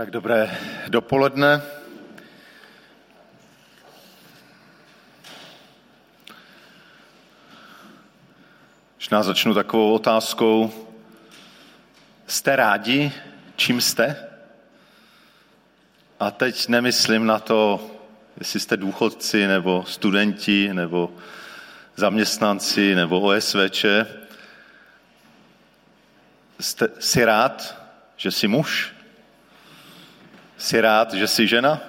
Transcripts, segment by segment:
Tak dobré dopoledne. Možná začnu takovou otázkou. Jste rádi, čím jste? A teď nemyslím na to, jestli jste důchodci, nebo studenti, nebo zaměstnanci, nebo OSVČ. Jste si rád, že jsi muž? Jsi rád, že jsi žena?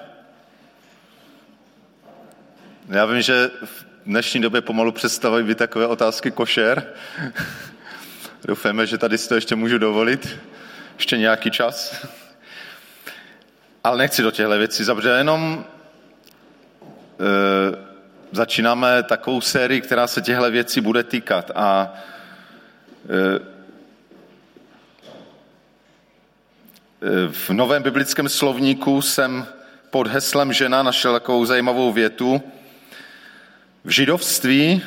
Já vím, že v dnešní době pomalu představují být takové otázky košer. Doufáme, že tady si to ještě můžu dovolit. Ještě nějaký čas. Ale nechci do těchto věcí zabředat, jenom e, začínáme takovou sérii, která se těchto věcí bude týkat. A e, V novém biblickém slovníku jsem pod heslem žena našel takovou zajímavou větu. V židovství,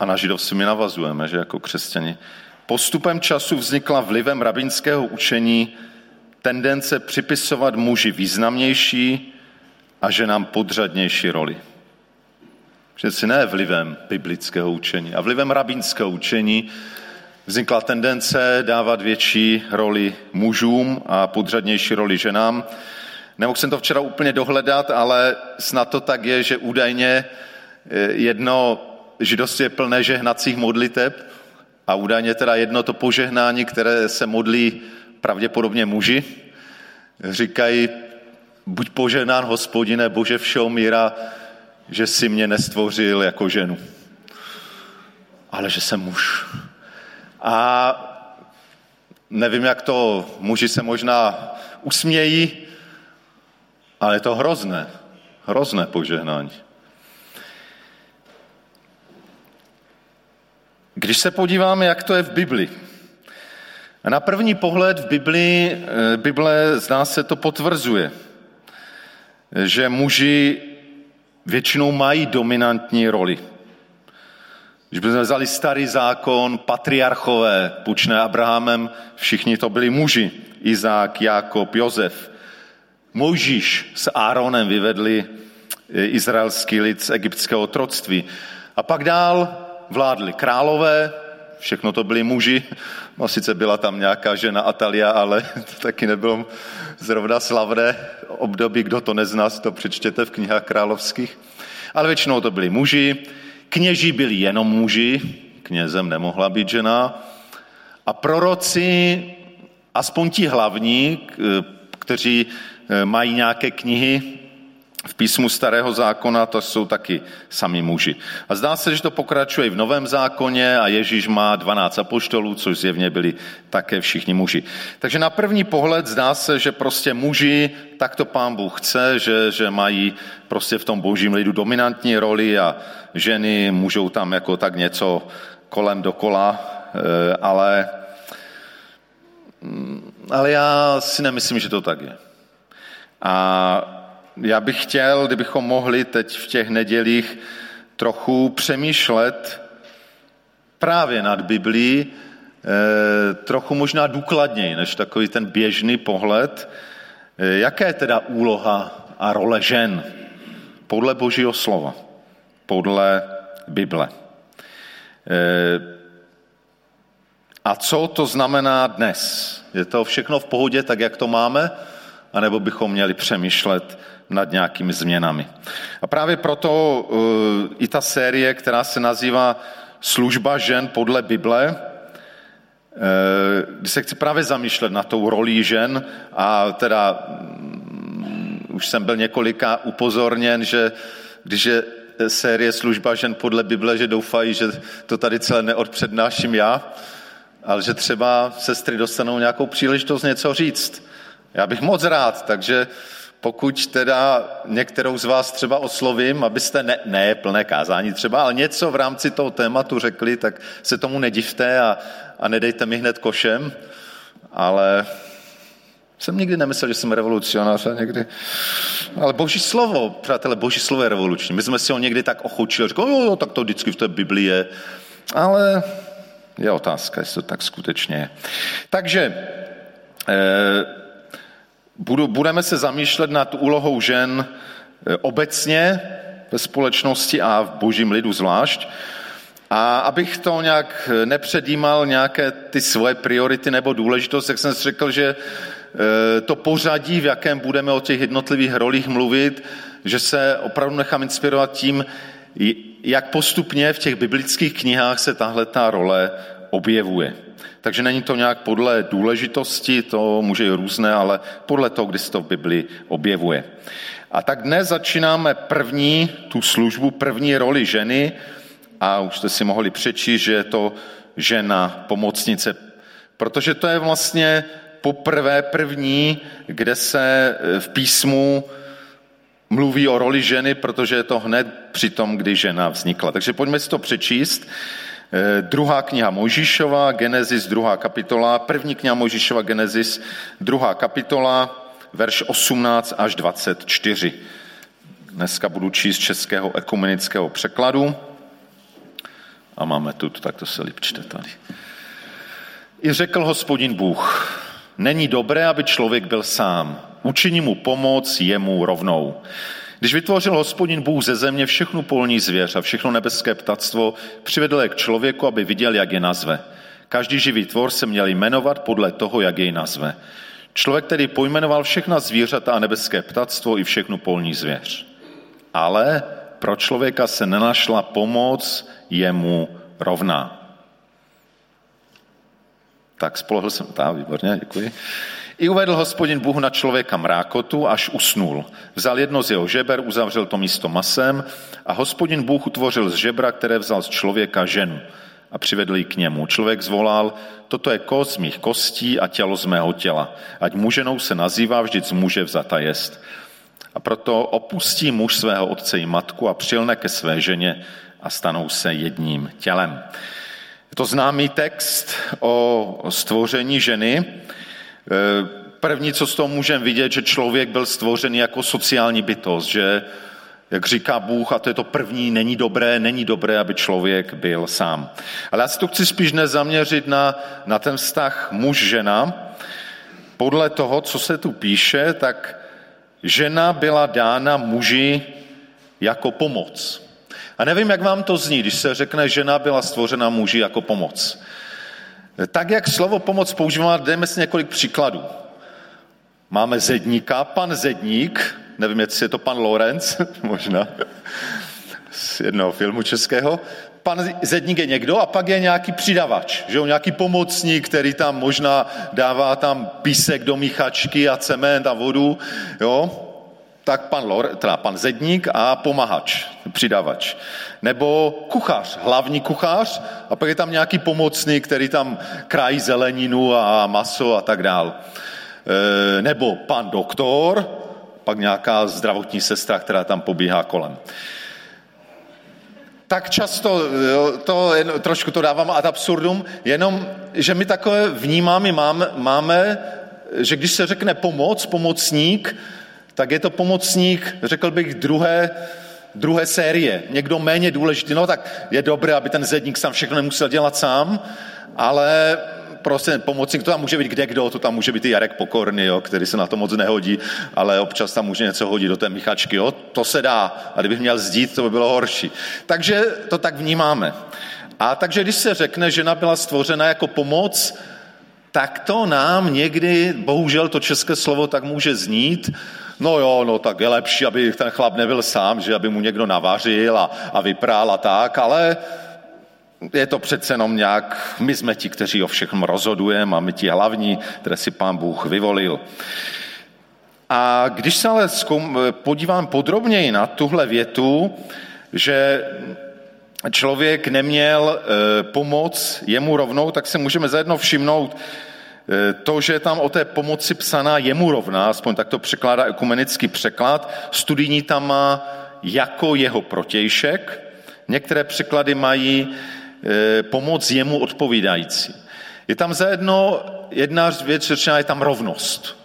a na židovství my navazujeme, že jako křesťani, postupem času vznikla vlivem rabinského učení tendence připisovat muži významnější a ženám podřadnější roli. Přeci ne vlivem biblického učení a vlivem rabínského učení vznikla tendence dávat větší roli mužům a podřadnější roli ženám. Nemohl jsem to včera úplně dohledat, ale snad to tak je, že údajně eh, jedno židovství je plné žehnacích modliteb a údajně teda jedno to požehnání, které se modlí pravděpodobně muži, říkají, buď požehnán hospodine, bože všeho míra, že si mě nestvořil jako ženu, ale že jsem muž. A nevím, jak to muži se možná usmějí, ale je to hrozné, hrozné požehnání. Když se podíváme, jak to je v Bibli, a na první pohled v Bibli, eh, Bible zná se to potvrzuje, že muži většinou mají dominantní roli. Když bychom vzali starý zákon, patriarchové, pučné Abrahamem, všichni to byli muži. Izák, Jakob, Jozef. Mojžíš s Áronem vyvedli eh, izraelský lid z egyptského otroctví. A pak dál vládli králové, všechno to byli muži. No sice byla tam nějaká žena Atalia, ale to taky nebylo zrovna slavné období. Kdo to nezná, to přečtěte v knihách královských. Ale většinou to byli muži. Kněží byli jenom muži, knězem nemohla být žena. A proroci, aspoň ti hlavní, kteří eh, mají nějaké knihy v písmu starého zákona, to jsou taky sami muži. A zdá se, že to pokračuje i v novém zákoně a Ježíš má 12 apoštolů, což zjevně byli také všichni muži. Takže na první pohled zdá se, že prostě muži, tak to pán Bůh chce, že, že mají prostě v tom božím lidu dominantní roli a ženy můžou tam jako tak něco kolem dokola, eh, ale, mm, ale já si nemyslím, že to tak je. A já bych chtěl, kdybychom mohli teď v těch nedělích trochu přemýšlet právě nad Biblí, eh, trochu možná důkladněji než takový ten běžný pohled, eh, jaká je teda úloha a role žen podle Božího slova, podle Bible. Eh, a co to znamená dnes? Je to všechno v pohodě, tak jak to máme? A nebo bychom měli přemýšlet nad nějakými změnami. A právě proto uh, i ta série, která se nazývá Služba žen podle Bible, uh, kdy se chci právě zamýšlet na tou rolí žen a teda um, už jsem byl několika upozorněn, že když je série Služba žen podle Bible, že doufají, že to tady celé neodpřednáším já, ale že třeba sestry dostanou nějakou příležitost něco říct. Já bych moc rád, takže pokud teda některou z vás třeba oslovím, abyste ne, ne plné kázání třeba, ale něco v rámci toho tématu řekli, tak se tomu nedivte a, a nedejte mi hned košem, ale jsem nikdy nemyslel, že jsem revolucionář a někdy... Ale boží slovo, přátelé, boží slovo je revoluční. My jsme si ho někdy tak ochočili, říkali, jo, jo, tak to vždycky v té Biblii je. Ale je otázka, jestli to tak skutečně je. Takže, eh, budeme se zamýšlet nad úlohou žen eh, obecně ve společnosti a v božím lidu zvlášť. A abych to nějak eh, nepředjímal nějaké ty svoje priority nebo důležitost, jak jsem si řekl, že eh, to pořadí, v jakém budeme o těch jednotlivých rolích mluvit, že se opravdu nechám inspirovat tím, jak postupně v těch biblických knihách se tahle ta role objevuje. Takže není to nějak podle důležitosti, to může i různé, ale podle toho, kdy se to v Biblii objevuje. A tak dnes začínáme první tu službu, první roli ženy a už jste si mohli přečíst, že je to žena pomocnice, protože to je vlastně poprvé první, kde se v písmu mluví o roli ženy, protože je to hned při tom, kdy žena vznikla. Takže pojďme si to přečíst. Eh, druhá kniha Mojžíšova, Genesis, druhá kapitola, první kniha Mojžíšova, Genesis, druhá kapitola, verš 18 až 24. Dneska budu číst českého ekumenického překladu. A máme tu, tak to se líp čte tady. I řekl hospodin Bůh, není dobré, aby člověk byl sám. Učiní mu pomoc jemu rovnou. Když vytvořil hospodin Bůh ze země všechnu polní zvěř a všechno nebeské ptactvo, přivedl je k člověku, aby viděl, jak je nazve. Každý živý tvor se měl jmenovat podle toho, jak jej nazve. Člověk tedy pojmenoval všechna zvířata a nebeské ptactvo i všechnu polní zvěř. Ale pro člověka se nenašla pomoc jemu rovná. Tak spolehl jsem, tá, výborně, děkuji. I uvedl hospodin Bůh na člověka mrákotu, až usnul. Vzal jedno z jeho žeber, uzavřel to místo masem a hospodin Bůh utvořil z žebra, které vzal z člověka ženu a přivedl ji k němu. Člověk zvolal, toto je kost z mých kostí a tělo z mého těla. Ať muženou se nazývá, vždyť z muže vzata jest. A proto opustí muž svého otce i matku a přilne ke své ženě a stanou se jedním tělem. Je to známý text o stvoření ženy. Eh, první, co z toho můžeme vidět, že člověk byl stvořen jako sociální bytost, že, jak říká Bůh, a to je to první, není dobré, není dobré, aby člověk byl sám. Ale já si to chci spíš nezaměřit na, na ten vztah muž-žena. Podle toho, co se tu píše, tak žena byla dána muži jako pomoc. A nevím, jak vám to zní, když se řekne, žena byla stvořena muži jako pomoc. Tak, jak slovo pomoc používáme, dejme si několik příkladů. Máme zedníka, pan zedník, nevím, jestli je to pan Lorenz, možná, z jednoho filmu českého. Pan zedník je někdo a pak je nějaký přidavač, že jo, nějaký pomocník, který tam možná dává tam písek do míchačky a cement a vodu, jo tak pan, Lor, teda pan Zedník a pomahač, přidavač. Nebo kuchař, hlavní kuchař a pak je tam nějaký pomocný, který tam krájí zeleninu a maso a tak dál. E, nebo pan doktor, pak nějaká zdravotní sestra, která tam pobíhá kolem. Tak často, to jen, trošku to dávám ad absurdum, jenom, že my takové vnímáme, máme, máme, že když se řekne pomoc, pomocník, tak je to pomocník, řekl bych, druhé, druhé série. Někdo méně důležitý. No tak je dobré, aby ten zedník sám všechno nemusel dělat sám, ale prostě pomocník, to tam může být kde kdo, to tam může být i Jarek Pokorný, jo, který se na to moc nehodí, ale občas tam může něco hodit do té michačky, jo, to se dá. A kdybych měl zdít, to by bylo horší. Takže to tak vnímáme. A takže když se řekne, že žena byla stvořena jako pomoc, tak to nám někdy, bohužel to české slovo tak může znít, no jo, no tak je lepší, aby ten chlap nebyl sám, že aby mu někdo navařil a, a vyprál a tak, ale je to přece jenom nějak, my jsme ti, kteří o všechnom rozhodujeme a my ti hlavní, které si pán Bůh vyvolil. A když se ale podívám podrobněji na tuhle větu, že člověk neměl e, pomoc jemu rovnou, tak se můžeme zajedno všimnout, Eh, to, že je tam o té pomoci psaná jemu rovná, aspoň tak to překládá ekumenický překlad, studijní tam má jako jeho protějšek, některé překlady mají eh, pomoc jemu odpovídající. Je tam zajedno jedna věc řečená, je tam rovnost.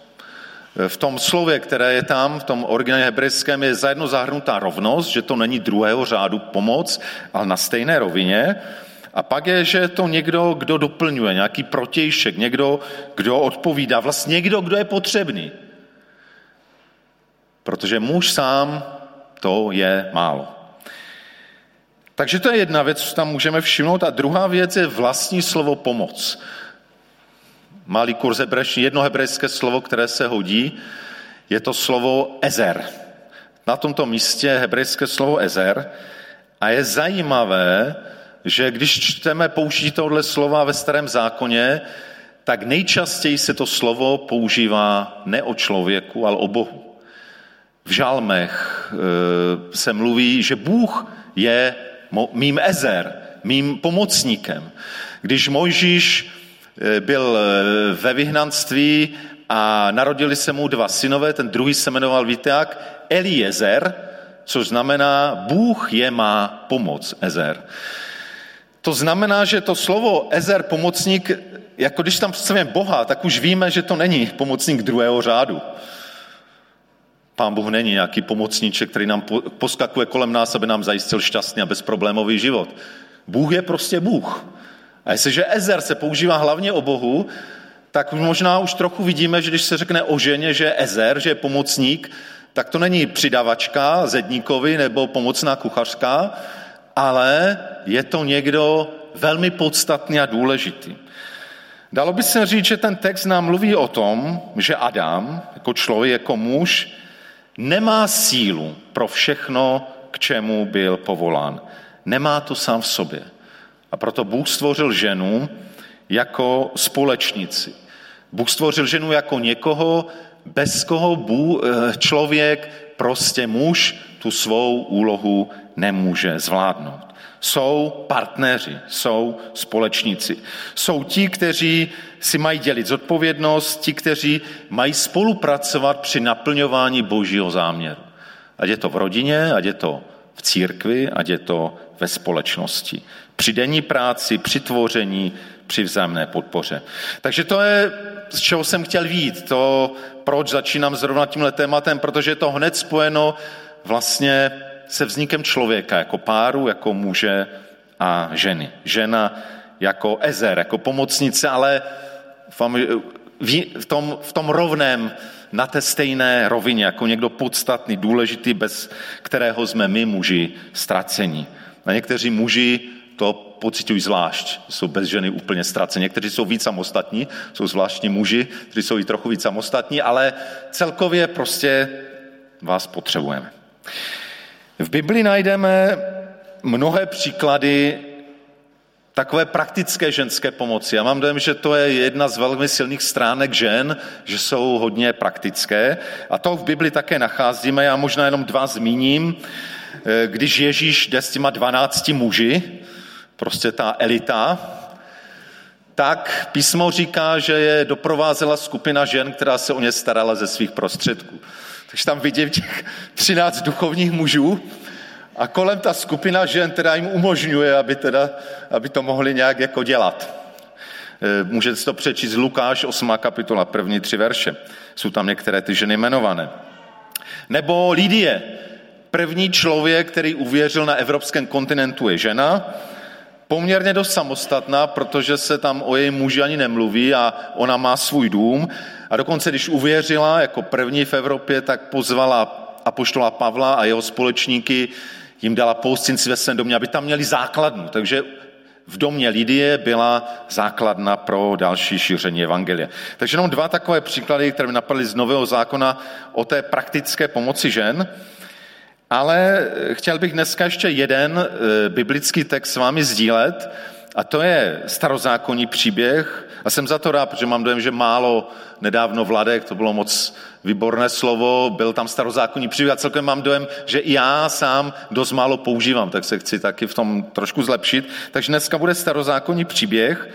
V tom slově, které je tam, v tom originálně hebrejském, je zajedno zahrnutá rovnost, že to není druhého řádu pomoc, ale na stejné rovině. A pak je, že je to někdo, kdo doplňuje, nějaký protějšek, někdo, kdo odpovídá, vlastně někdo, kdo je potřebný. protože muž sám to je málo. Takže to je jedna věc, co tam můžeme všimnout. A druhá věc je vlastní slovo pomoc. Malý kurz hebrejštiny, jedno hebrejské slovo, které se hodí, je to slovo ezer. Na tomto místě hebrejské slovo ezer. A je zajímavé, že když čteme použití tohle slova ve starém zákoně, tak nejčastěji se to slovo používá ne o člověku, ale o Bohu. V žalmech e, se mluví, že Bůh je mým ezer, mým pomocníkem. Když Mojžíš byl e, ve vyhnanství a narodili se mu dva synové, ten druhý se jmenoval, víte jak, Eliezer, což znamená Bůh je má pomoc, Ezer. To znamená, že to slovo Ezer, pomocník, jako když tam představíme Boha, tak už víme, že to není pomocník druhého řádu. Pán Bůh není nějaký pomocníček, který nám poskakuje kolem nás, aby nám zajistil šťastný a bezproblémový život. Bůh je prostě Bůh. A jestliže Ezer se používá hlavně o Bohu, tak možná už trochu vidíme, že když se řekne o ženě, že je Ezer, že je pomocník, tak to není přidavačka zedníkovi nebo pomocná kuchařka, ale je to někdo velmi podstatný a důležitý. Dalo by se říct, že ten text nám mluví o tom, že Adam, jako člověk, jako muž, nemá sílu pro všechno, k čemu byl povolán. Nemá to sám v sobě. A proto Bůh stvořil ženu jako společnici. Bůh stvořil ženu jako někoho, bez koho Bůh, eh, člověk, prostě muž, tu svou úlohu nemůže zvládnout. Jsou partneři, jsou společníci. Jsou ti, kteří si mají dělit zodpovědnost, ti, kteří mají spolupracovat při naplňování božího záměru. Ať je to v rodině, ať je to v církvi, ať je to ve společnosti. Při denní práci, při tvoření, při vzájemné podpoře. Takže to je, z čeho jsem chtěl vít. To, proč začínám zrovna tímhle tématem, protože je to hned spojeno vlastně se vznikem člověka jako páru, jako muže a ženy. Žena jako ezer, jako pomocnice, ale v tom, v tom rovném, na té stejné rovině, jako někdo podstatný, důležitý, bez kterého jsme my muži ztraceni. A někteří muži to pocitují zvlášť, jsou bez ženy úplně ztraceni. Někteří jsou víc samostatní, jsou zvláštní muži, kteří jsou i trochu víc samostatní, ale celkově prostě vás potřebujeme. V Bibli najdeme mnohé příklady takové praktické ženské pomoci. Já mám dojem, že to je jedna z velmi silných stránek žen, že jsou hodně praktické. A to v Bibli také nacházíme, já možná jenom dva zmíním. Eh, když Ježíš jde s těma dvanácti muži, prostě ta elita, tak písmo říká, že je doprovázela skupina žen, která se o ně starala ze svých prostředků. Takže tam vidím těch třináct duchovních mužů a kolem ta skupina žen, která jim umožňuje, aby, teda, aby to mohli nějak jako dělat. E, můžete si to přečíst Lukáš 8. kapitola, první tři verše. Jsou tam některé ty ženy jmenované. Nebo Lidie, první člověk, který uvěřil na evropském kontinentu, je žena, poměrně dost samostatná, protože se tam o její muži ani nemluví a ona má svůj dům. A dokonce, když uvěřila jako první v Evropě, tak pozvala apoštola Pavla a jeho společníky, jim dala pohostinci ve svém domě, aby tam měli základnu. Takže v domě Lidie byla základna pro další šíření evangelia. Takže jenom dva takové příklady, které mi napadly z Nového zákona o té praktické pomoci žen. Ale chtěl bych dneska ještě jeden eh, biblický text s vámi sdílet, a to je starozákonní příběh. A jsem za to rád, protože mám dojem, že málo nedávno Vladek, to bylo moc výborné slovo, byl tam starozákonní příběh a celkem mám dojem, že i já sám dost málo používám, tak se chci taky v tom trošku zlepšit. Takže dneska bude starozákonní příběh,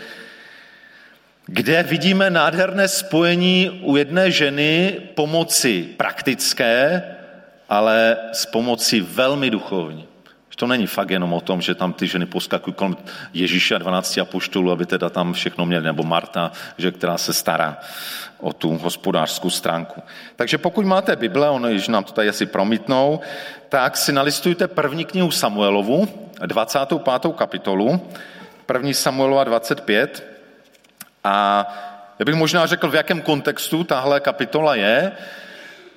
kde vidíme nádherné spojení u jedné ženy pomoci praktické ale s pomocí velmi duchovní. To není fakt jenom o tom, že tam ty ženy poskakují kolem Ježíše a 12 apoštolů, aby teda tam všechno měli, nebo Marta, že, která se stará o tu hospodářskou stránku. Takže pokud máte Bible, ono již nám to tady asi promítnou, tak si nalistujte první knihu Samuelovu, 25. kapitolu, první Samuelova 25. A já bych možná řekl, v jakém kontextu tahle kapitola je.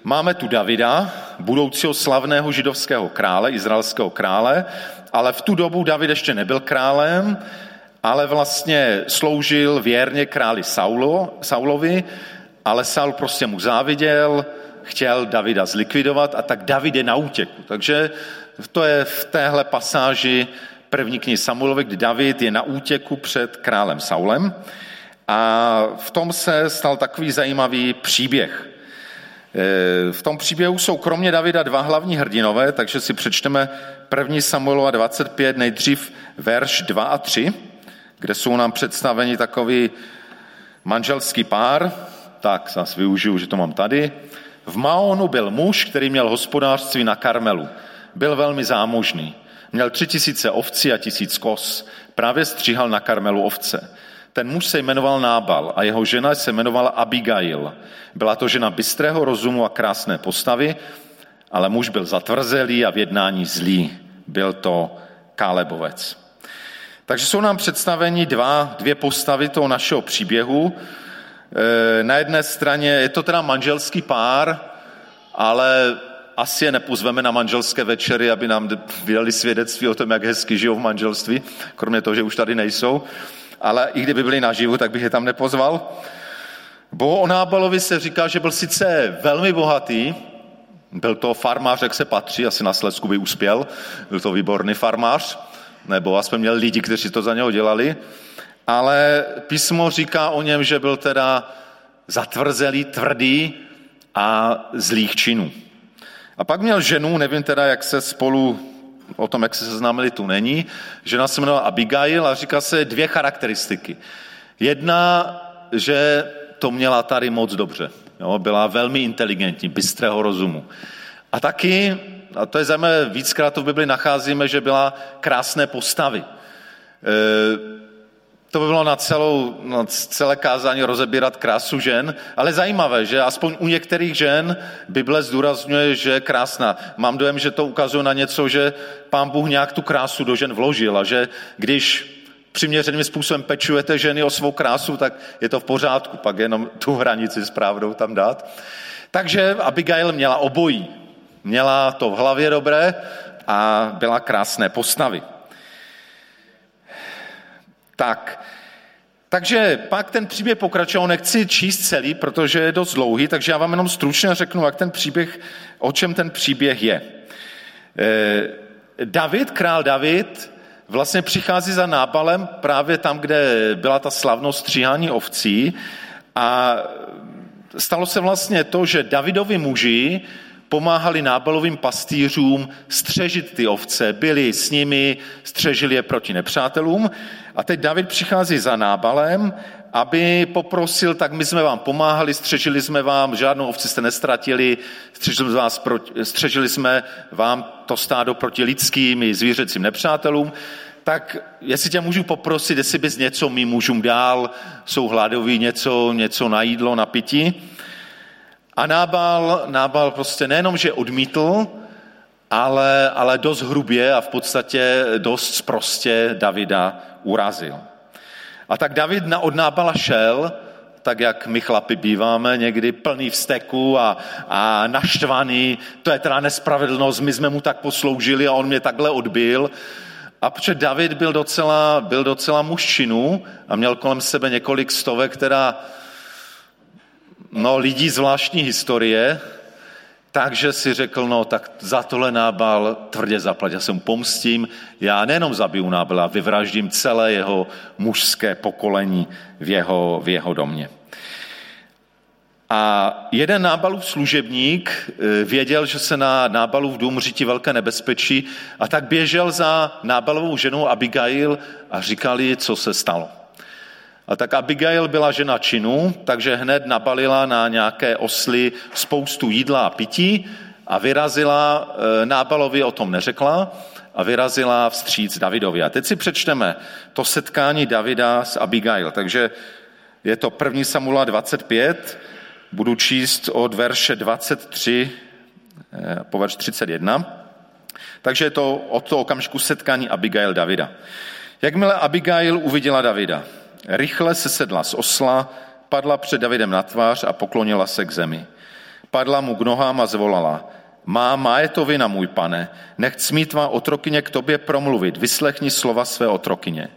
Máme tu Davida, budoucího slavného židovského krále, izraelského krále, ale v tu dobu David ještě nebyl králem, ale vlastně sloužil věrně králi Saulo, Saulovi, ale Saul prostě mu záviděl, chtěl Davida zlikvidovat a tak David je na útěku. Takže to je v téhle pasáži první knihy Samuelovi, kdy David je na útěku před králem Saulem a v tom se stal takový zajímavý příběh. E, v tom příběhu jsou kromě Davida dva hlavní hrdinové, takže si přečteme první Samuelova 25, nejdřív verš 2 a 3, kde jsou nám představeni takový manželský pár, tak zase využiju, že to mám tady. V Maonu byl muž, který měl hospodářství na Karmelu. Byl velmi zámožný. Měl tři tisíce ovcí a tisíc kos. Právě stříhal na Karmelu ovce. Ten muž se jmenoval Nábal a jeho žena se jmenovala Abigail. Byla to žena bystrého rozumu a krásné postavy, ale muž byl zatvrzelý a v jednání zlý. Byl to Kálebovec. Takže jsou nám představeni dva, dvě postavy toho našeho příběhu. E, na jedné straně je to teda manželský pár, ale asi je nepozveme na manželské večery, aby nám vydali svědectví o tom, jak hezky žijou v manželství, kromě toho, že už tady nejsou. Ale i kdyby byli naživu, tak bych je tam nepozval. Bo o Nábalovi se říká, že byl sice velmi bohatý, byl to farmář, jak se patří, asi na Slesku by uspěl, byl to výborný farmář, nebo aspoň měl lidi, kteří to za něho dělali, ale písmo říká o něm, že byl teda zatvrzelý, tvrdý a zlých činů. A pak měl ženu, nevím teda, jak se spolu, o tom, jak se seznámili, tu není. Žena se jmenovala Abigail a říká se dvě charakteristiky. Jedna, že to měla tady moc dobře. Jo, byla velmi inteligentní, bystrého rozumu. A taky, a to je zajímavé, víckrát to v Bibli nacházíme, že byla krásné postavy. E, to by bylo na, celou, na celé kázání rozebírat krásu žen, ale zajímavé, že aspoň u některých žen Bible zdůrazňuje, že je krásná. Mám dojem, že to ukazuje na něco, že pán Bůh nějak tu krásu do žen vložil a že když přiměřeným způsobem pečujete ženy o svou krásu, tak je to v pořádku, pak jenom tu hranici správnou tam dát. Takže Abigail měla obojí. Měla to v hlavě dobré a byla krásné postavy. Tak, takže pak ten příběh pokračoval, nechci číst celý, protože je dost dlouhý, takže já vám jenom stručně řeknu, jak ten příběh, o čem ten příběh je. Eh, David, král David, vlastně přichází za nábalem právě tam, kde byla ta slavnost stříhání ovcí a stalo se vlastně to, že Davidovi muži pomáhali nábalovým pastýřům střežit ty ovce, byli s nimi, střežili je proti nepřátelům. A teď David přichází za nábalem, aby poprosil, tak my jsme vám pomáhali, střežili jsme vám, žádnou ovci jste nestratili, střežili, vás proti, střežili jsme vám to stádo proti lidským i zvířecím nepřátelům, tak jestli tě můžu poprosit, jestli bys něco mým mužům dál, jsou hladoví, něco, něco na jídlo, na pití. A Nábal, Nábal prostě nejenom, že odmítl, ale, ale dost hrubě a v podstatě dost sprostě Davida urazil. A tak David od Nábala šel, tak jak my chlapi býváme, někdy plný vzteku a, a naštvaný, to je teda nespravedlnost, my jsme mu tak posloužili a on mě takhle odbil. A protože David byl docela, byl docela mužčinu a měl kolem sebe několik stovek, která no, lidí zvláštní historie, takže si řekl, no tak za tohle Nábal tvrdě zaplať, já se mu pomstím, já nejenom zabiju Nábala, vyvraždím celé jeho mužské pokolení v jeho, v jeho domě. A jeden nábalův služebník eh, věděl, že se na nábalův dům řítí velké nebezpečí a tak běžel za nábalovou ženou Abigail a říkali, co se stalo. A tak Abigail byla žena činu, takže hned nabalila na nějaké osly spoustu jídla a pití a vyrazila, e, Nábalovi o tom neřekla, a vyrazila vstříc Davidovi. A teď si přečteme to setkání Davida s Abigail. Takže je to 1. Samula 25, budu číst od verše 23 e, po verš 31. Takže je to od toho okamžiku setkání Abigail Davida. Jakmile Abigail uviděla Davida, Rychle se sedla z osla, padla před Davidem na tvář a poklonila se k zemi. Padla mu k nohám a zvolala, má, má je to vina, můj pane, nechť smí tvá otrokyně k tobě promluvit, vyslechni slova své otrokyně.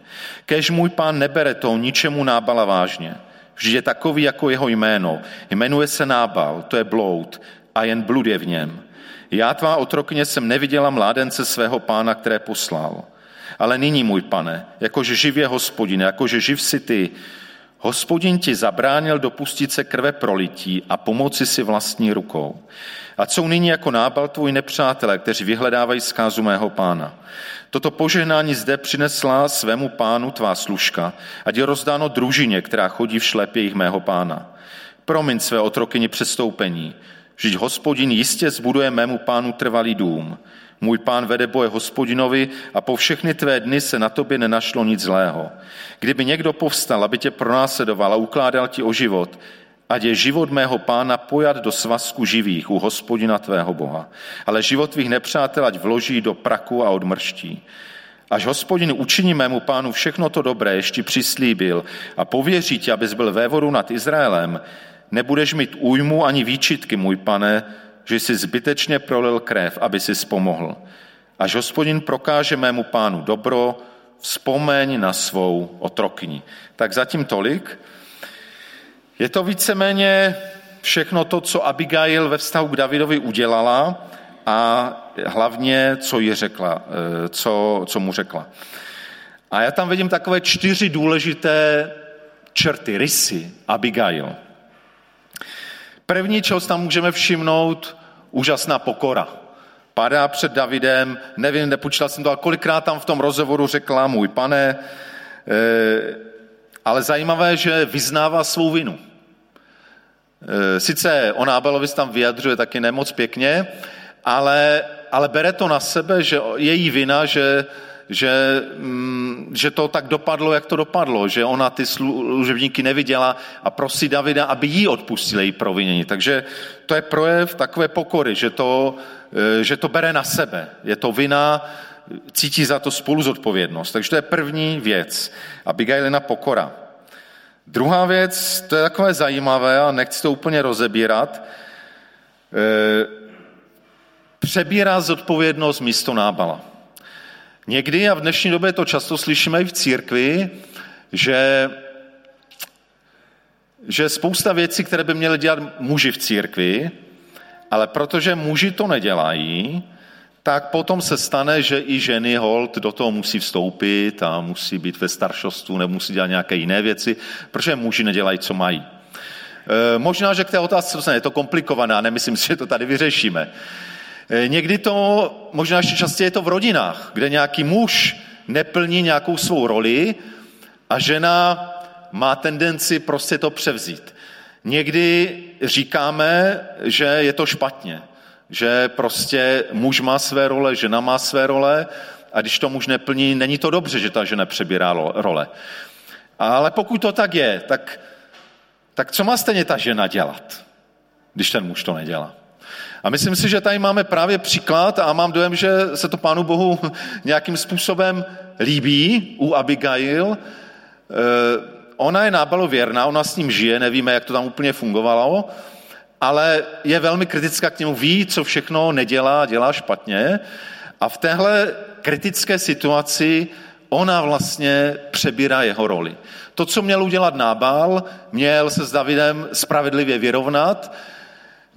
Kež můj pán nebere to ničemu nábala vážně. Vždyť je takový jako jeho jméno. Jmenuje se nábal, to je bloud a jen blud je v něm. Já tvá otrokyně jsem neviděla mládence svého pána, které poslal. Ale nyní, můj pane, jakože živ je hospodin, jakože živ si ty, hospodin ti zabránil dopustit se krve prolití a pomoci si vlastní rukou. A jsou nyní jako nábal tvůj nepřátelé, kteří vyhledávají zkázu mého pána. Toto požehnání zde přinesla svému pánu tvá služka, ať je rozdáno družině, která chodí v šlepějích mého pána. Promiň své otrokyni přestoupení, Vždyť hospodin jistě zbuduje mému pánu trvalý dům. Můj pán vede boje hospodinovi a po všechny tvé dny se na tobě nenašlo nic zlého. Kdyby někdo povstal, aby tě pronásledoval a ukládal ti o život, ať je život mého pána pojat do svazku živých u hospodina tvého Boha. Ale život tvých nepřátel ať vloží do praku a odmrští. Až hospodin učiní mému pánu všechno to dobré, ještě přislíbil a pověří ti, abys byl vévodu nad Izraelem, nebudeš mít újmu ani výčitky, můj pane, že jsi zbytečně prolil krev, aby si pomohl. Až hospodin prokáže mému pánu dobro, vzpomeň na svou otrokni. Tak zatím tolik. Je to víceméně všechno to, co Abigail ve vztahu k Davidovi udělala a hlavně, co, jí řekla, eh, co, co mu řekla. A já tam vidím takové čtyři důležité črty, rysy Abigail. První, čeho tam můžeme všimnout, úžasná pokora. Padá před Davidem, nevím, nepočítal jsem to, ale kolikrát tam v tom rozhovoru řekla, můj pane, eh, ale zajímavé, že vyznává svou vinu. Eh, sice on Abelovi tam vyjadřuje taky nemoc pěkně, ale, ale bere to na sebe, že její vina, že že, mm, že to tak dopadlo, jak to dopadlo, že ona ty služebníky neviděla a prosí Davida, aby jí odpustil její provinění. Takže to je projev takové pokory, že to, e, že to bere na sebe. Je to vina, cítí za to spolu zodpovědnost. Takže to je první věc. Abigailina pokora. Druhá věc, to je takové zajímavé a nechci to úplně rozebírat, e, přebírá zodpovědnost místo nábala. Někdy a v dnešní době to často slyšíme i v církvi, že, že spousta věcí, které by měly dělat muži v církvi, ale protože muži to nedělají, tak potom se stane, že i ženy hold do toho musí vstoupit a musí být ve staršostvu, nemusí dělat nějaké jiné věci, protože muži nedělají, co mají. E, možná, že k té otázce je to komplikované nemyslím si, že to tady vyřešíme. Eh, někdy to, možná ještě častěji je to v rodinách, kde nějaký muž neplní nějakou svou roli a žena má tendenci prostě to převzít. Někdy říkáme, že je to špatně, že prostě muž má své role, žena má své role a když to muž neplní, není to dobře, že ta žena přebírá role. Ale pokud to tak je, tak, tak co má stejně ta žena dělat, když ten muž to nedělá? A myslím si, že tady máme právě příklad a mám dojem, že se to Pánu Bohu nějakým způsobem líbí u Abigail. Eh, ona je nábalu věrná, ona s ním žije, nevíme, jak to tam úplně fungovalo, ale je velmi kritická k němu, ví, co všechno nedělá, dělá špatně. A v téhle kritické situaci ona vlastně přebírá jeho roli. To, co měl udělat Nábal, měl se s Davidem spravedlivě vyrovnat,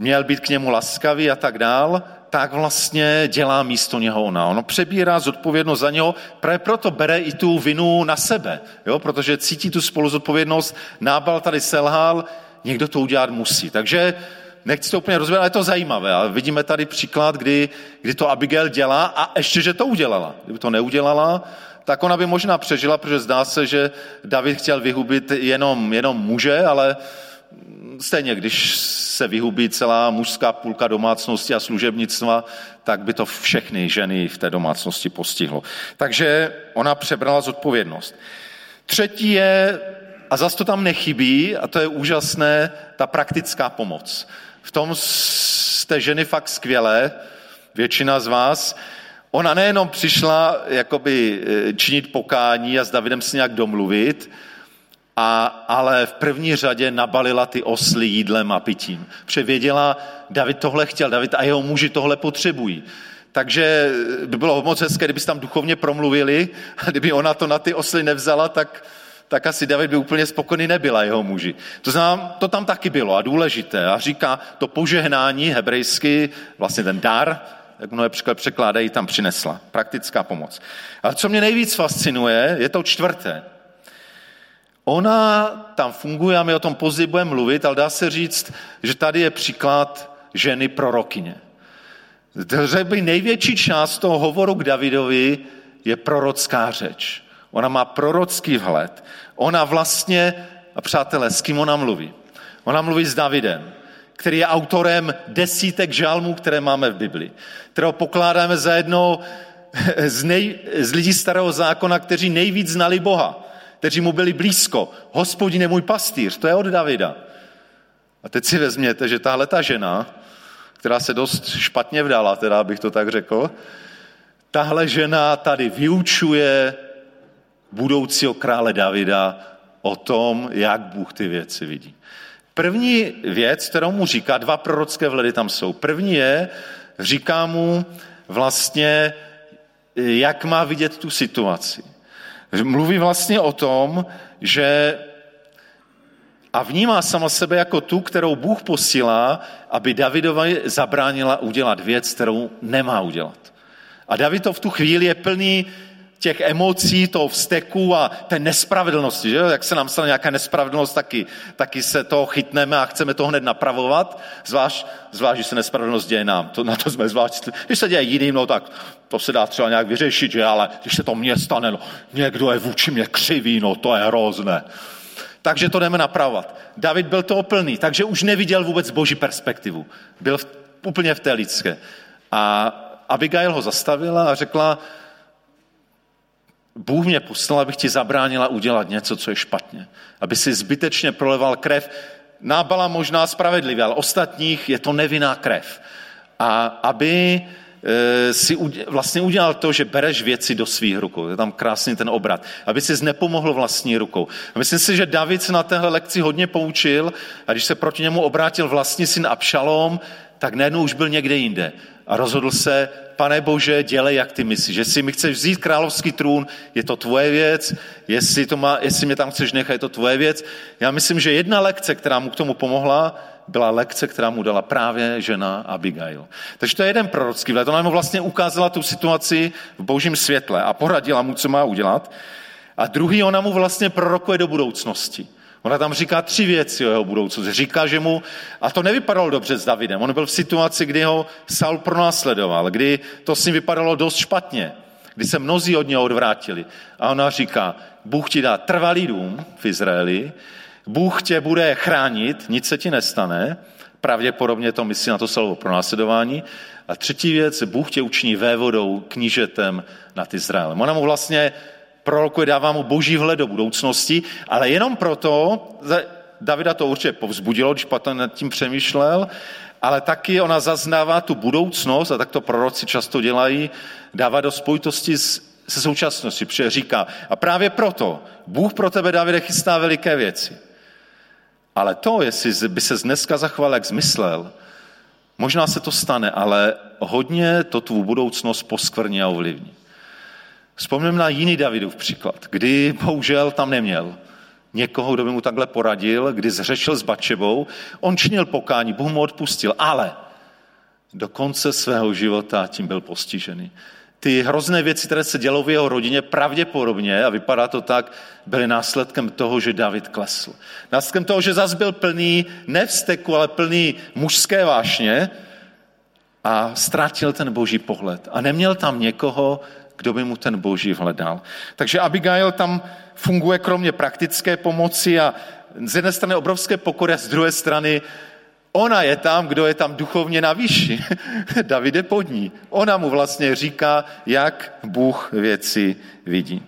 měl být k němu laskavý a tak dál, tak vlastně dělá místo něho ona. Ono přebírá zodpovědnost za něho, právě proto bere i tu vinu na sebe, jo? protože cítí tu spoluzodpovědnost, nábal tady selhal, někdo to udělat musí. Takže nechci to úplně rozvědět, ale je to zajímavé. Ale vidíme tady příklad, kdy, kdy to Abigail dělá a ještě, že to udělala. Kdyby to neudělala, tak ona by možná přežila, protože zdá se, že David chtěl vyhubit jenom, jenom muže, ale stejně, když se vyhubí celá mužská půlka domácnosti a služebnictva, tak by to všechny ženy v té domácnosti postihlo. Takže ona přebrala zodpovědnost. Třetí je, a zase to tam nechybí, a to je úžasné, ta praktická pomoc. V tom jste ženy fakt skvělé, většina z vás. Ona nejenom přišla jakoby eh, činit pokání a s Davidem si nějak domluvit, a, ale v první řadě nabalila ty osly jídlem a pitím. Protože věděla, David tohle chtěl, David a jeho muži tohle potřebují. Takže by bylo moc hezké, kdyby tam duchovně promluvili a kdyby ona to na ty osly nevzala, tak, tak asi David by úplně spokojený nebyla jeho muži. To znamená, to tam taky bylo a důležité. A říká, to požehnání hebrejsky, vlastně ten dar, jak mnohé překládají, tam přinesla. Praktická pomoc. A co mě nejvíc fascinuje, je to čtvrté. Ona tam funguje a my o tom později budeme mluvit, ale dá se říct, že tady je příklad ženy prorokyně. Řekl bych, největší část toho hovoru k Davidovi je prorocká řeč. Ona má prorocký vhled. Ona vlastně, a přátelé, s kým ona mluví? Ona mluví s Davidem, který je autorem desítek žalmů, které máme v Bibli, kterého pokládáme za jednou z, nej, z lidí starého zákona, kteří nejvíc znali Boha, kteří mu byli blízko. Hospodin je můj pastýř, to je od Davida. A teď si vezměte, že tahle ta žena, která se dost špatně vdala, teda bych to tak řekl, tahle žena tady vyučuje budoucího krále Davida o tom, jak Bůh ty věci vidí. První věc, kterou mu říká, dva prorocké vledy tam jsou. První je, říká mu vlastně, jak má vidět tu situaci. Mluví vlastně o tom, že a vnímá sama sebe jako tu, kterou Bůh posílá, aby Davidovi zabránila udělat věc, kterou nemá udělat. A David to v tu chvíli je plný těch emocí, toho vzteku a té nespravedlnosti, že? jak se nám stane nějaká nespravedlnost, taky, taky se toho chytneme a chceme to hned napravovat, zvlášť, zvlášť když se nespravedlnost děje nám, to, na to jsme zvlášť, když se děje jiným, no tak to se dá třeba nějak vyřešit, že? ale když se to mně stane, no, někdo je vůči mě křivý, no to je hrozné. Takže to jdeme napravovat. David byl toho plný, takže už neviděl vůbec boží perspektivu. Byl v, úplně v té lidské. A Abigail ho zastavila a řekla, Bůh mě poslal, abych ti zabránila udělat něco, co je špatně. Aby si zbytečně proleval krev. Nábala možná spravedlivě, ale ostatních je to nevinná krev. A aby e, si vlastně udělal to, že bereš věci do svých rukou. Je tam krásný ten obrat. Aby si nepomohl vlastní rukou. A myslím si, že David se na téhle lekci hodně poučil a když se proti němu obrátil vlastní syn Abšalom, tak najednou už byl někde jinde. A rozhodl se, pane Bože, dělej, jak ty myslíš. Jestli mi chceš vzít královský trůn, je to tvoje věc, jestli, to má, jestli mě tam chceš nechat, je to tvoje věc. Já myslím, že jedna lekce, která mu k tomu pomohla, byla lekce, která mu dala právě žena Abigail. Takže to je jeden prorocký vlet. Ona mu vlastně ukázala tu situaci v božím světle a poradila mu, co má udělat. A druhý, ona mu vlastně prorokuje do budoucnosti. Ona tam říká tři věci o jeho budoucnosti. Říká, že mu, a to nevypadalo dobře s Davidem, on byl v situaci, kdy ho Saul pronásledoval, kdy to s ním vypadalo dost špatně, kdy se mnozí od něho odvrátili. A ona říká, Bůh ti dá trvalý dům v Izraeli, Bůh tě bude chránit, nic se ti nestane, pravděpodobně to myslí na to slovo pronásledování. A třetí věc, Bůh tě učiní vévodou, knížetem nad Izraelem. Ona mu vlastně prorokuje, dává mu boží vhled do budoucnosti, ale jenom proto, Davida to určitě povzbudilo, když potom nad tím přemýšlel, ale taky ona zaznává tu budoucnost, a tak to proroci často dělají, dává do spojitosti s, se současností, protože říká, a právě proto Bůh pro tebe, Davide, chystá veliké věci. Ale to, jestli by se dneska zachoval, jak zmyslel, možná se to stane, ale hodně to tvou budoucnost poskvrní a ovlivní. Vzpomněme na jiný Davidův příklad, kdy bohužel tam neměl někoho, kdo by mu takhle poradil, kdy zřešil s Bačebou. On činil pokání, Bůh mu odpustil, ale do konce svého života tím byl postižený. Ty hrozné věci, které se dělou v jeho rodině, pravděpodobně, a vypadá to tak, byly následkem toho, že David klesl. Následkem toho, že zas byl plný ne vzteku, ale plný mužské vášně a ztratil ten boží pohled. A neměl tam někoho, kdo by mu ten boží vhledal. Takže Abigail tam funguje kromě praktické pomoci a z jedné strany obrovské pokory a z druhé strany ona je tam, kdo je tam duchovně na výši. David je pod ní. Ona mu vlastně říká, jak Bůh věci vidí.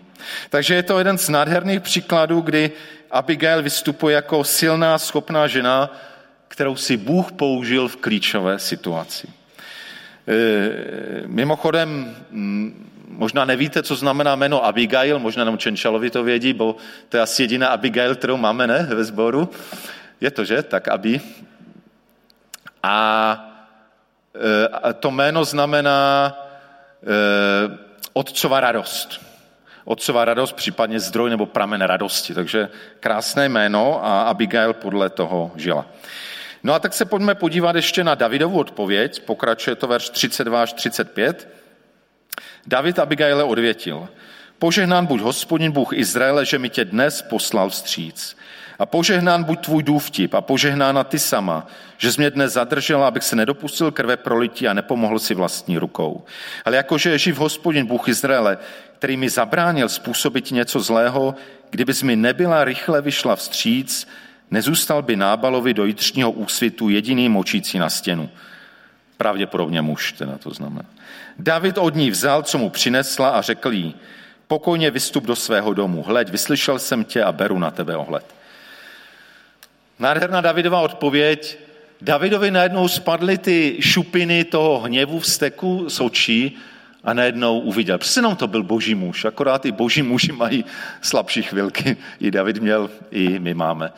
Takže je to jeden z nádherných příkladů, kdy Abigail vystupuje jako silná, schopná žena, kterou si Bůh použil v klíčové situaci. Mimochodem, možná nevíte, co znamená jméno Abigail, možná jenom Čenčalovi to vědí, bo to je asi jediná Abigail, kterou máme, ne, ve sboru. Je to, že? Tak Abi. A to jméno znamená otcová radost. Otcová radost, případně zdroj nebo pramen radosti. Takže krásné jméno a Abigail podle toho žila. No a tak se pojďme podívat ještě na Davidovu odpověď. Pokračuje to verš 32 až 35. David Abigaile odvětil. Požehnán buď hospodin Bůh Izraele, že mi tě dnes poslal vstříc. A požehnán buď tvůj důvtip a požehnána ty sama, že jsi mě dnes zadržela, abych se nedopustil krve prolití a nepomohl si vlastní rukou. Ale jakože je živ hospodin Bůh Izraele, který mi zabránil způsobit něco zlého, kdybys mi nebyla rychle vyšla vstříc, nezůstal by Nábalovi do jitřního úsvitu jediný močící na stěnu. Pravděpodobně muž, teda to znamená. David od ní vzal, co mu přinesla a řekl jí, pokojně vystup do svého domu, hleď, vyslyšel jsem tě a beru na tebe ohled. Nádherná Davidová odpověď. Davidovi najednou spadly ty šupiny toho hněvu, vzteku z očí a najednou uviděl. Přesně jenom to byl boží muž, akorát i boží muži mají slabší chvilky. I David měl, i my máme.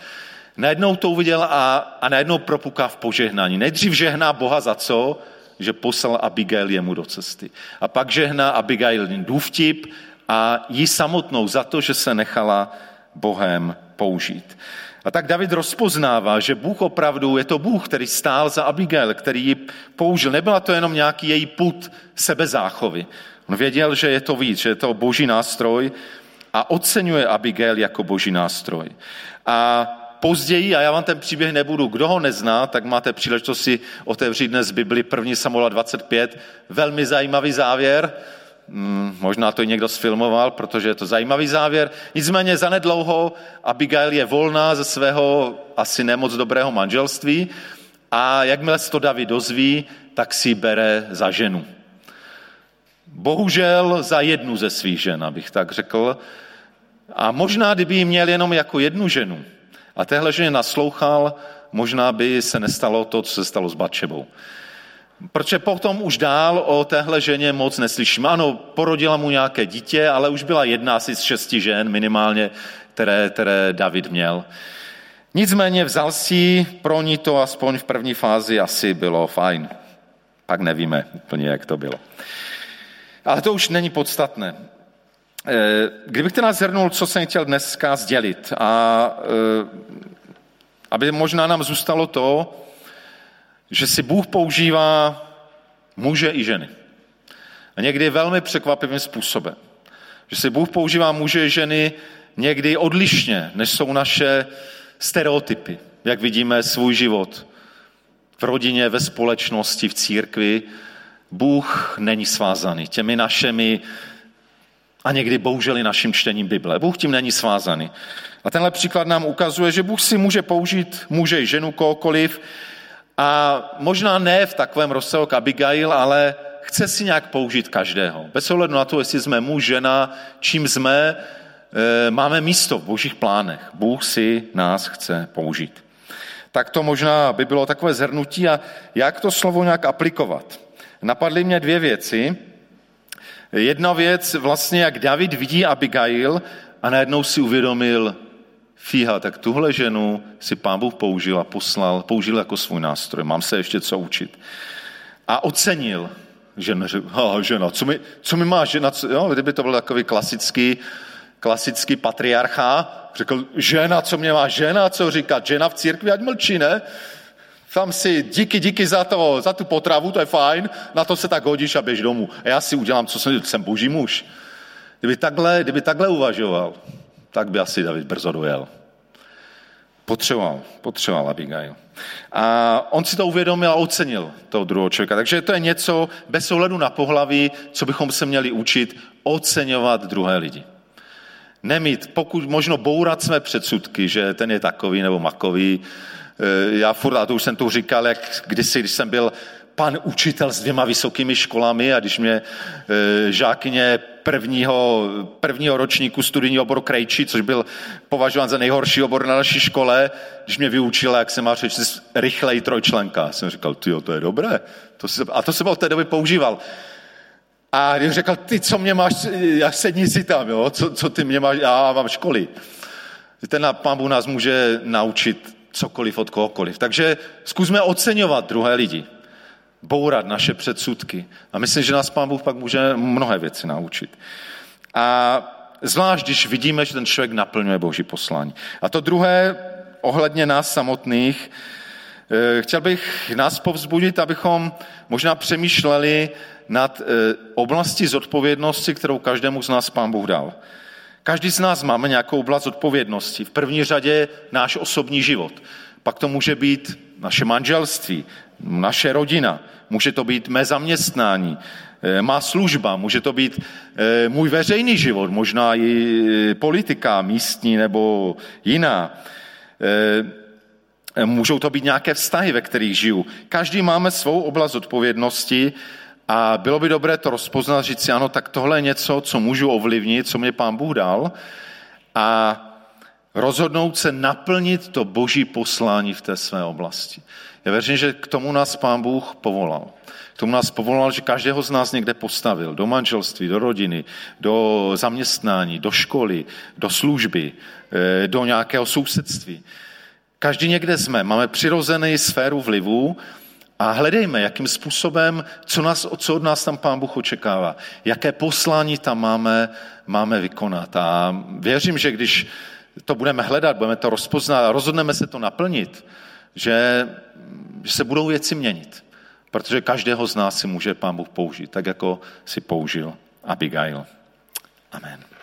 Najednou to uviděl a, a najednou propuká v požehnání. Nejdřív žehná Boha za co? Že poslal Abigail jemu do cesty. A pak žehná Abigail důvtip a jí samotnou za to, že se nechala Bohem použít. A tak David rozpoznává, že Bůh opravdu je to Bůh, který stál za Abigail, který ji použil. Nebyla to jenom nějaký její put sebezáchovy. On věděl, že je to víc, že je to boží nástroj a oceňuje Abigail jako boží nástroj. A později, a já vám ten příběh nebudu, kdo ho nezná, tak máte příležitost si otevřít dnes Bibli 1. Samuela 25, velmi zajímavý závěr, Hmm, možná to i někdo sfilmoval, protože je to zajímavý závěr. Nicméně zanedlouho Abigail je volná ze svého asi nemoc dobrého manželství a jakmile se to David dozví, tak si bere za ženu. Bohužel za jednu ze svých žen, abych tak řekl. A možná, kdyby ji měl jenom jako jednu ženu a téhle ženě naslouchal, možná by se nestalo to, co se stalo s Batšebou. Protože potom už dál o téhle ženě moc neslyšíme. Ano, porodila mu nějaké dítě, ale už byla jedna asi z šesti žen minimálně, které, které David měl. Nicméně vzal si, pro ní to aspoň v první fázi asi bylo fajn. Pak nevíme úplně, jak to bylo. Ale to už není podstatné. Eh, kdybych teda zhrnul, co jsem chtěl dneska sdělit, a eh, aby možná nám zůstalo to, že si Bůh používá muže i ženy. A někdy velmi překvapivým způsobem. Že si Bůh používá muže i ženy někdy odlišně, než jsou naše stereotypy. Jak vidíme svůj život v rodině, ve společnosti, v církvi. Bůh není svázaný těmi našimi a někdy bohužel i naším čtením Bible. Bůh tím není svázaný. A tenhle příklad nám ukazuje, že Bůh si může použít muže i ženu, kohokoliv, a možná ne v takovém rozsahu jak Abigail, ale chce si nějak použít každého. Bez ohledu na to, jestli jsme muž, žena, čím jsme, eh, máme místo v božích plánech. Bůh si nás chce použít. Tak to možná by bylo takové zhrnutí a jak to slovo nějak aplikovat. Napadly mě dvě věci. Jedna věc vlastně, jak David vidí Abigail a najednou si uvědomil, fíha, tak tuhle ženu si pán Bůh použil a poslal, použil jako svůj nástroj. Mám se ještě co učit. A ocenil, žen, ha, žena, co mi, co mi má žena, co, jo, kdyby to byl takový klasický, klasický patriarcha, řekl, žena, co mě má žena, co říkat, žena v církvi, ať mlčí, ne? Tam si díky, díky za, to, za tu potravu, to je fajn, na to se tak hodíš a běž domů. A já si udělám, co jsem, jsem boží muž. Kdyby takhle, kdyby takhle uvažoval, tak by asi David brzo dojel. Potřeboval, potřeboval Abigail. A on si to uvědomil a ocenil toho druhého člověka. Takže to je něco bez ohledu na pohlaví, co bychom se měli učit, oceňovat druhé lidi. Nemít, pokud možno bourat své předsudky, že ten je takový nebo makový, já furt, a to už jsem tu říkal, jak kdysi, když jsem byl pan učitel s dvěma vysokými školami a když mě e, žákyně prvního, prvního ročníku studijního oboru Krejčí, což byl považován za nejhorší obor na naší škole, když mě vyučila, jak se má přečíst rychlej trojčlenka. Jsem říkal, ty to je dobré. To se, a to jsem od té doby používal. A když řekl, ty, co mě máš, já sedni si tam, jo? Co, co ty mě máš, já mám školy. Ten pán Bůh nás může naučit cokoliv od kohokoliv. Takže zkusme oceňovat druhé lidi bourat naše předsudky. A myslím, že nás Pán Bůh pak může mnohé věci naučit. A zvlášť, když vidíme, že ten člověk naplňuje Boží poslání. A to druhé, ohledně nás samotných, eh, chtěl bych nás povzbudit, abychom možná přemýšleli nad eh, oblasti zodpovědnosti, kterou každému z nás Pán Bůh dal. Každý z nás máme nějakou oblast odpovědnosti. V první řadě náš osobní život. Pak to může být naše manželství, naše rodina, může to být mé zaměstnání, eh, má služba, může to být eh, můj veřejný život, možná i eh, politika místní nebo jiná. Můžou to být nějaké vztahy, ve kterých žiju. Každý máme svou oblast odpovědnosti a bylo by dobré to rozpoznat, říct si, ano, tak tohle je něco, co můžu ovlivnit, co mě pán Bůh dal a rozhodnout se naplnit to boží poslání v té své oblasti. Já věřím, že k tomu nás pán Bůh povolal. K tomu nás povolal, že každého z nás někde postavil. Do manželství, do rodiny, do zaměstnání, do školy, do služby, eh, do nějakého sousedství. Každý někde jsme, máme přirozený sféru vlivu a hledejme, jakým způsobem, co, nás, co od nás tam Pán Bůh očekává, jaké poslání tam máme, máme vykonat. A věřím, že když to budeme hledat, budeme to rozpoznat a rozhodneme se to naplnit, že, že se budou věci měnit. Protože každého z nás si může Pán Bůh použít, tak jako si použil Abigail. Amen.